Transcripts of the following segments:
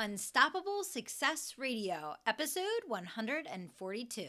Unstoppable Success Radio, episode 142.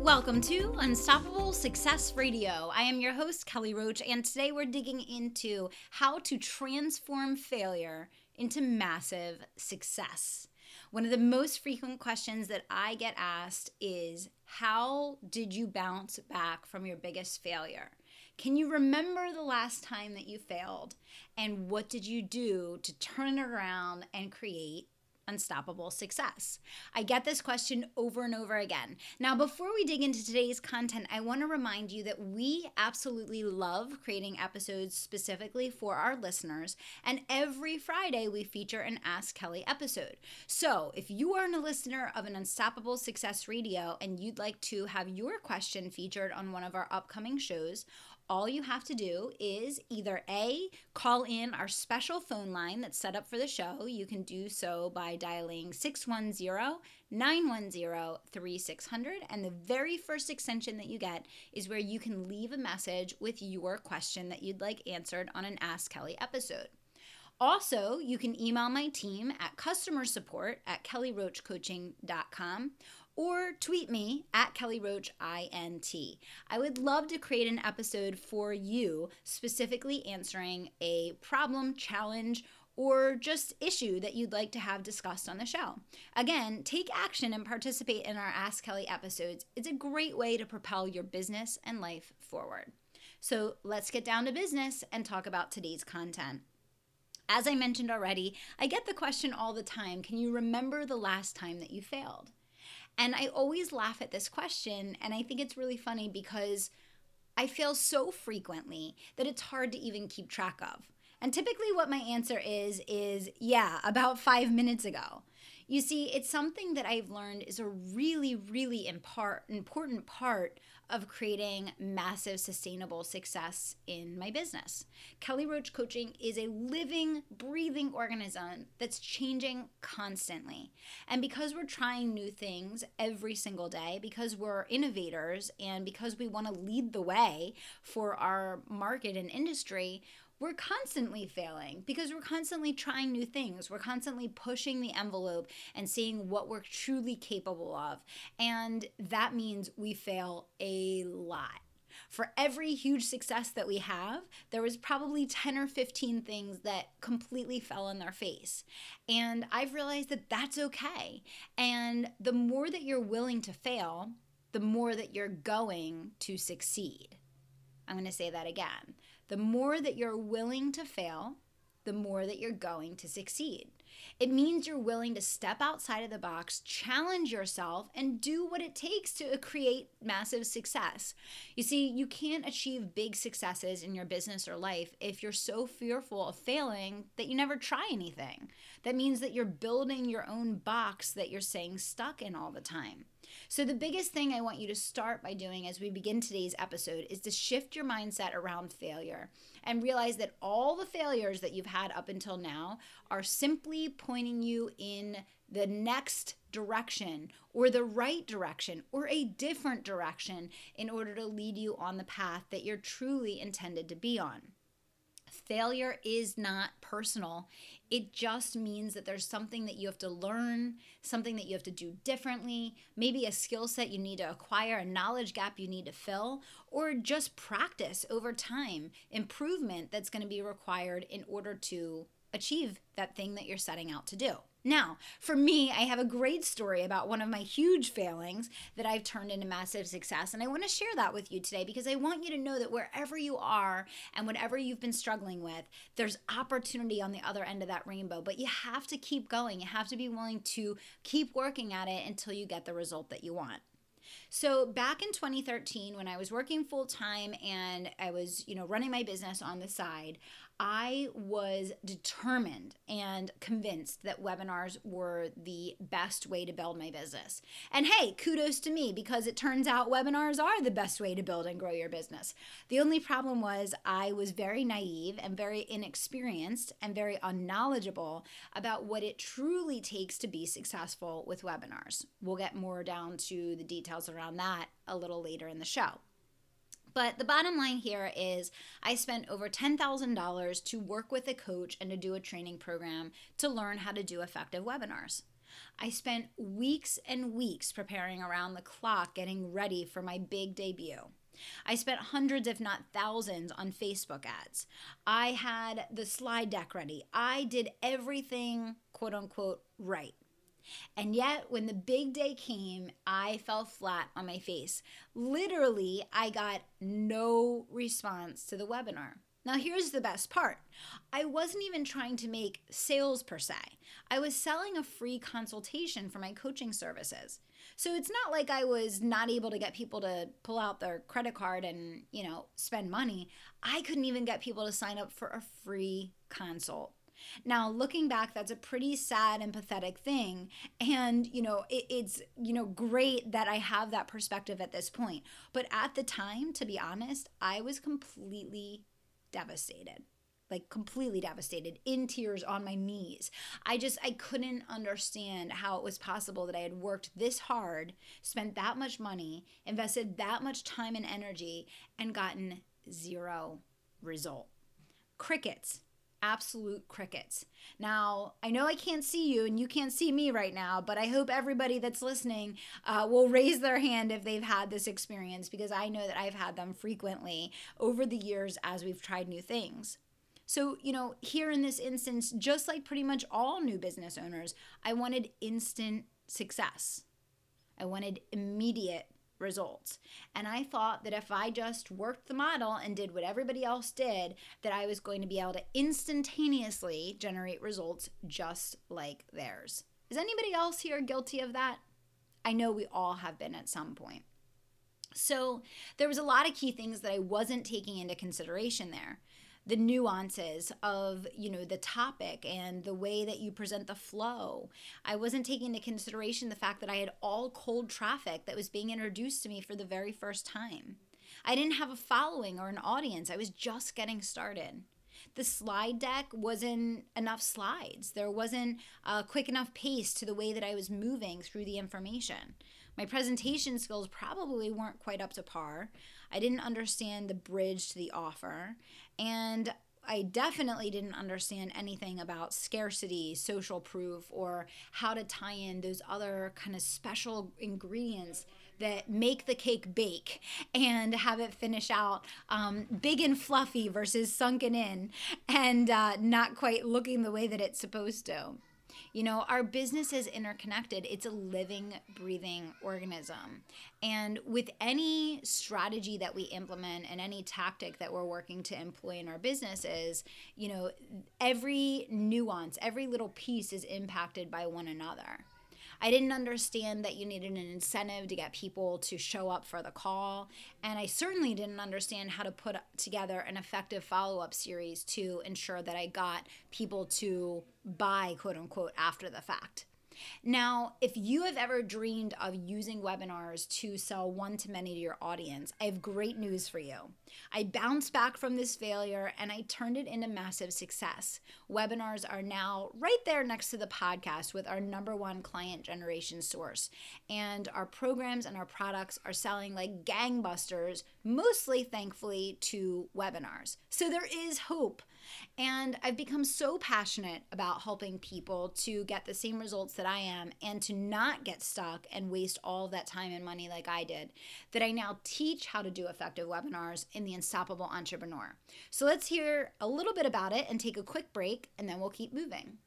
Welcome to Unstoppable Success Radio. I am your host, Kelly Roach, and today we're digging into how to transform failure into massive success. One of the most frequent questions that I get asked is How did you bounce back from your biggest failure? Can you remember the last time that you failed? And what did you do to turn it around and create unstoppable success? I get this question over and over again. Now, before we dig into today's content, I want to remind you that we absolutely love creating episodes specifically for our listeners. And every Friday, we feature an Ask Kelly episode. So if you are a listener of an Unstoppable Success Radio and you'd like to have your question featured on one of our upcoming shows, all you have to do is either A, call in our special phone line that's set up for the show. You can do so by dialing 610 910 3600. And the very first extension that you get is where you can leave a message with your question that you'd like answered on an Ask Kelly episode. Also, you can email my team at customer support at kellyroachcoaching.com or tweet me at Kelly Roach INT. I would love to create an episode for you specifically answering a problem, challenge, or just issue that you'd like to have discussed on the show. Again, take action and participate in our Ask Kelly episodes. It's a great way to propel your business and life forward. So let's get down to business and talk about today's content. As I mentioned already, I get the question all the time can you remember the last time that you failed? And I always laugh at this question, and I think it's really funny because I fail so frequently that it's hard to even keep track of. And typically, what my answer is, is yeah, about five minutes ago. You see, it's something that I've learned is a really, really important part of creating massive sustainable success in my business. Kelly Roach Coaching is a living, breathing organism that's changing constantly. And because we're trying new things every single day, because we're innovators, and because we want to lead the way for our market and industry, we're constantly failing because we're constantly trying new things. We're constantly pushing the envelope and seeing what we're truly capable of. And that means we fail a lot. For every huge success that we have, there was probably 10 or 15 things that completely fell on their face. And I've realized that that's okay. And the more that you're willing to fail, the more that you're going to succeed. I'm going to say that again. The more that you're willing to fail, the more that you're going to succeed. It means you're willing to step outside of the box, challenge yourself, and do what it takes to create massive success. You see, you can't achieve big successes in your business or life if you're so fearful of failing that you never try anything. That means that you're building your own box that you're staying stuck in all the time. So, the biggest thing I want you to start by doing as we begin today's episode is to shift your mindset around failure and realize that all the failures that you've had up until now are simply pointing you in the next direction or the right direction or a different direction in order to lead you on the path that you're truly intended to be on. Failure is not personal. It just means that there's something that you have to learn, something that you have to do differently, maybe a skill set you need to acquire, a knowledge gap you need to fill, or just practice over time, improvement that's going to be required in order to achieve that thing that you're setting out to do. Now, for me, I have a great story about one of my huge failings that I've turned into massive success. And I want to share that with you today because I want you to know that wherever you are and whatever you've been struggling with, there's opportunity on the other end of that rainbow. But you have to keep going. You have to be willing to keep working at it until you get the result that you want. So back in 2013 when I was working full time and I was, you know, running my business on the side, I was determined and convinced that webinars were the best way to build my business. And hey, kudos to me because it turns out webinars are the best way to build and grow your business. The only problem was I was very naive and very inexperienced and very unknowledgeable about what it truly takes to be successful with webinars. We'll get more down to the details around that a little later in the show. But the bottom line here is I spent over $10,000 to work with a coach and to do a training program to learn how to do effective webinars. I spent weeks and weeks preparing around the clock getting ready for my big debut. I spent hundreds, if not thousands, on Facebook ads. I had the slide deck ready. I did everything, quote unquote, right. And yet, when the big day came, I fell flat on my face. Literally, I got no response to the webinar. Now, here's the best part I wasn't even trying to make sales per se, I was selling a free consultation for my coaching services. So it's not like I was not able to get people to pull out their credit card and, you know, spend money. I couldn't even get people to sign up for a free consult. Now, looking back, that's a pretty sad and pathetic thing. And, you know, it, it's, you know, great that I have that perspective at this point. But at the time, to be honest, I was completely devastated like completely devastated in tears on my knees i just i couldn't understand how it was possible that i had worked this hard spent that much money invested that much time and energy and gotten zero result crickets absolute crickets. Now, I know I can't see you and you can't see me right now, but I hope everybody that's listening uh, will raise their hand if they've had this experience because I know that I've had them frequently over the years as we've tried new things. So, you know, here in this instance, just like pretty much all new business owners, I wanted instant success. I wanted immediate results. And I thought that if I just worked the model and did what everybody else did, that I was going to be able to instantaneously generate results just like theirs. Is anybody else here guilty of that? I know we all have been at some point. So, there was a lot of key things that I wasn't taking into consideration there the nuances of you know the topic and the way that you present the flow. I wasn't taking into consideration the fact that i had all cold traffic that was being introduced to me for the very first time. I didn't have a following or an audience. I was just getting started. The slide deck wasn't enough slides. There wasn't a quick enough pace to the way that i was moving through the information. My presentation skills probably weren't quite up to par. I didn't understand the bridge to the offer. And I definitely didn't understand anything about scarcity, social proof, or how to tie in those other kind of special ingredients that make the cake bake and have it finish out um, big and fluffy versus sunken in and uh, not quite looking the way that it's supposed to. You know, our business is interconnected, it's a living, breathing organism. And with any strategy that we implement and any tactic that we're working to employ in our businesses, you know, every nuance, every little piece is impacted by one another. I didn't understand that you needed an incentive to get people to show up for the call. And I certainly didn't understand how to put together an effective follow up series to ensure that I got people to buy, quote unquote, after the fact. Now, if you have ever dreamed of using webinars to sell one to many to your audience, I have great news for you. I bounced back from this failure and I turned it into massive success. Webinars are now right there next to the podcast with our number one client generation source. And our programs and our products are selling like gangbusters, mostly thankfully to webinars. So there is hope. And I've become so passionate about helping people to get the same results that I am and to not get stuck and waste all that time and money like I did that I now teach how to do effective webinars in the Unstoppable Entrepreneur. So let's hear a little bit about it and take a quick break, and then we'll keep moving.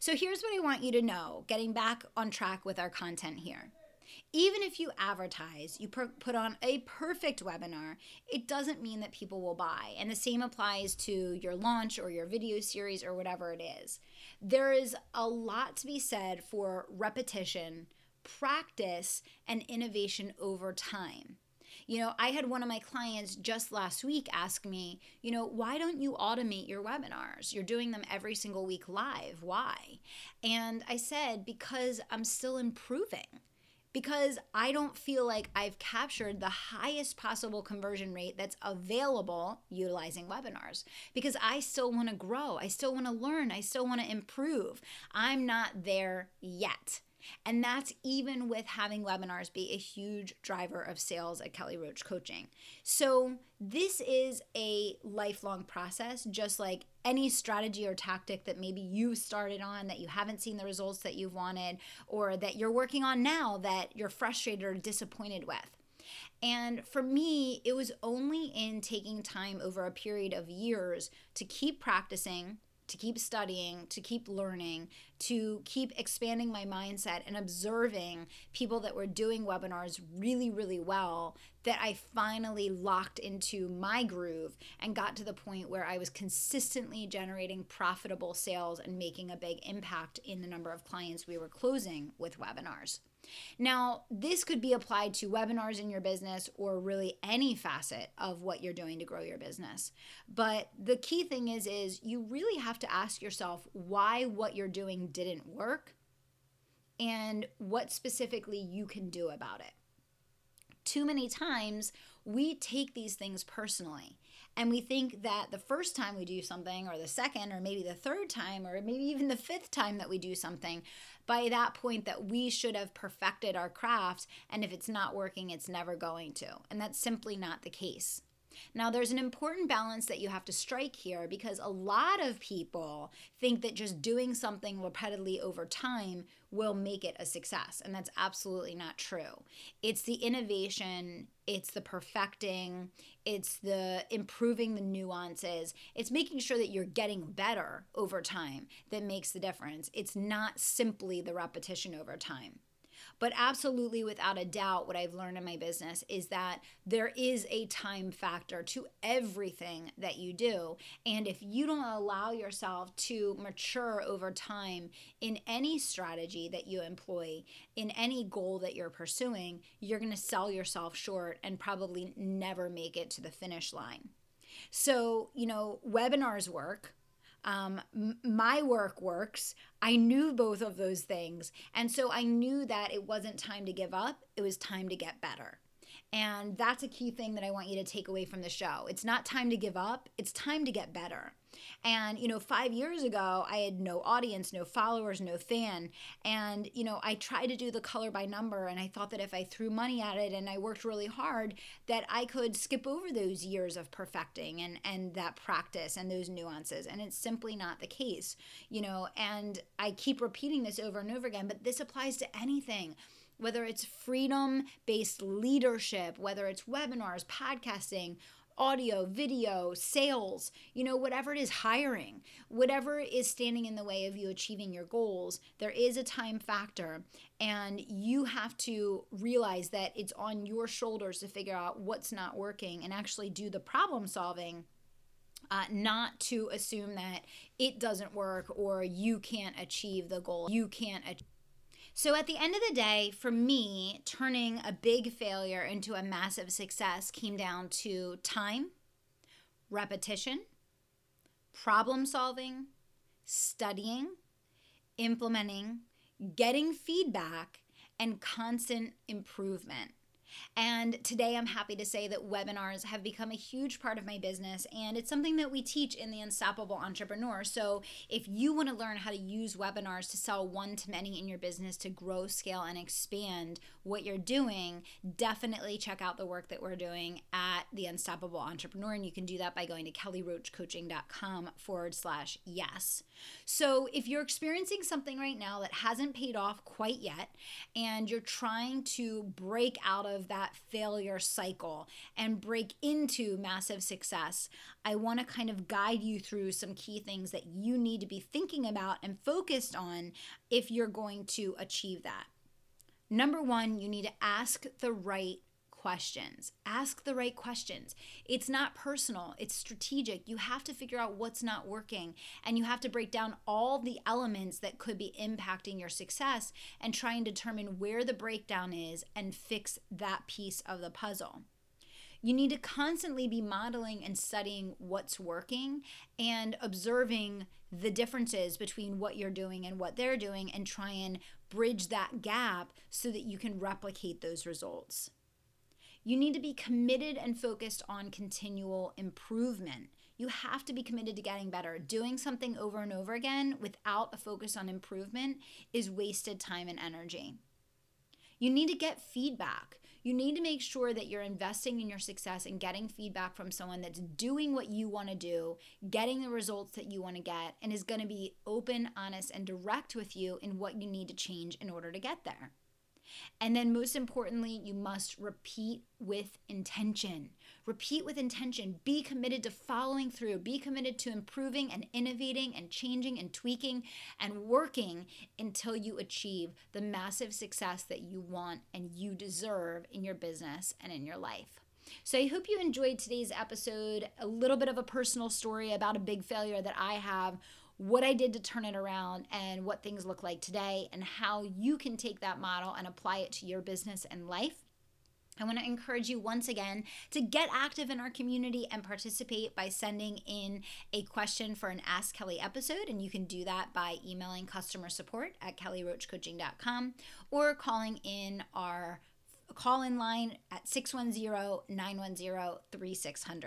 So here's what I want you to know, getting back on track with our content here. Even if you advertise, you put on a perfect webinar, it doesn't mean that people will buy. And the same applies to your launch or your video series or whatever it is. There is a lot to be said for repetition, practice, and innovation over time. You know, I had one of my clients just last week ask me, you know, why don't you automate your webinars? You're doing them every single week live. Why? And I said, because I'm still improving. Because I don't feel like I've captured the highest possible conversion rate that's available utilizing webinars. Because I still want to grow. I still want to learn. I still want to improve. I'm not there yet. And that's even with having webinars be a huge driver of sales at Kelly Roach Coaching. So, this is a lifelong process, just like any strategy or tactic that maybe you started on that you haven't seen the results that you've wanted, or that you're working on now that you're frustrated or disappointed with. And for me, it was only in taking time over a period of years to keep practicing to keep studying, to keep learning, to keep expanding my mindset and observing people that were doing webinars really, really well that I finally locked into my groove and got to the point where I was consistently generating profitable sales and making a big impact in the number of clients we were closing with webinars. Now, this could be applied to webinars in your business or really any facet of what you're doing to grow your business. But the key thing is is you really have to ask yourself why what you're doing didn't work and what specifically you can do about it. Too many times we take these things personally and we think that the first time we do something or the second or maybe the third time or maybe even the fifth time that we do something by that point that we should have perfected our craft. And if it's not working it's never going to. And that's simply not the case now, there's an important balance that you have to strike here because a lot of people think that just doing something repeatedly over time will make it a success. And that's absolutely not true. It's the innovation, it's the perfecting, it's the improving the nuances, it's making sure that you're getting better over time that makes the difference. It's not simply the repetition over time. But absolutely, without a doubt, what I've learned in my business is that there is a time factor to everything that you do. And if you don't allow yourself to mature over time in any strategy that you employ, in any goal that you're pursuing, you're going to sell yourself short and probably never make it to the finish line. So, you know, webinars work um, my work works. I knew both of those things. And so I knew that it wasn't time to give up, it was time to get better. And that's a key thing that I want you to take away from the show. It's not time to give up, it's time to get better. And, you know, five years ago, I had no audience, no followers, no fan. And, you know, I tried to do the color by number, and I thought that if I threw money at it and I worked really hard, that I could skip over those years of perfecting and, and that practice and those nuances. And it's simply not the case, you know. And I keep repeating this over and over again, but this applies to anything whether it's freedom based leadership, whether it's webinars, podcasting, audio, video, sales, you know, whatever it is, hiring, whatever is standing in the way of you achieving your goals, there is a time factor. And you have to realize that it's on your shoulders to figure out what's not working and actually do the problem solving. Uh, not to assume that it doesn't work or you can't achieve the goal. You can't achieve so at the end of the day, for me, turning a big failure into a massive success came down to time, repetition, problem solving, studying, implementing, getting feedback, and constant improvement. And today I'm happy to say that webinars have become a huge part of my business and it's something that we teach in the Unstoppable Entrepreneur. So if you want to learn how to use webinars to sell one to many in your business to grow, scale, and expand what you're doing, definitely check out the work that we're doing at the Unstoppable Entrepreneur. And you can do that by going to kellyroachcoaching.com forward slash yes. So if you're experiencing something right now that hasn't paid off quite yet and you're trying to break out that failure cycle and break into massive success, I want to kind of guide you through some key things that you need to be thinking about and focused on if you're going to achieve that. Number one, you need to ask the right questions. Ask the right questions. It's not personal, it's strategic. You have to figure out what's not working and you have to break down all the elements that could be impacting your success and try and determine where the breakdown is and fix that piece of the puzzle. You need to constantly be modeling and studying what's working and observing the differences between what you're doing and what they're doing and try and bridge that gap so that you can replicate those results. You need to be committed and focused on continual improvement. You have to be committed to getting better. Doing something over and over again without a focus on improvement is wasted time and energy. You need to get feedback. You need to make sure that you're investing in your success and getting feedback from someone that's doing what you want to do, getting the results that you want to get, and is going to be open, honest, and direct with you in what you need to change in order to get there. And then, most importantly, you must repeat with intention. Repeat with intention. Be committed to following through. Be committed to improving and innovating and changing and tweaking and working until you achieve the massive success that you want and you deserve in your business and in your life. So I hope you enjoyed today's episode. A little bit of a personal story about a big failure that I have what I did to turn it around and what things look like today, and how you can take that model and apply it to your business and life. I want to encourage you once again to get active in our community and participate by sending in a question for an Ask Kelly episode. And you can do that by emailing customer support at kellyroachcoaching.com or calling in our call in line at 610-910-3600.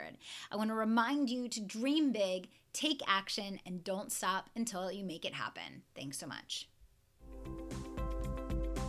I want to remind you to dream big, take action, and don't stop until you make it happen. Thanks so much.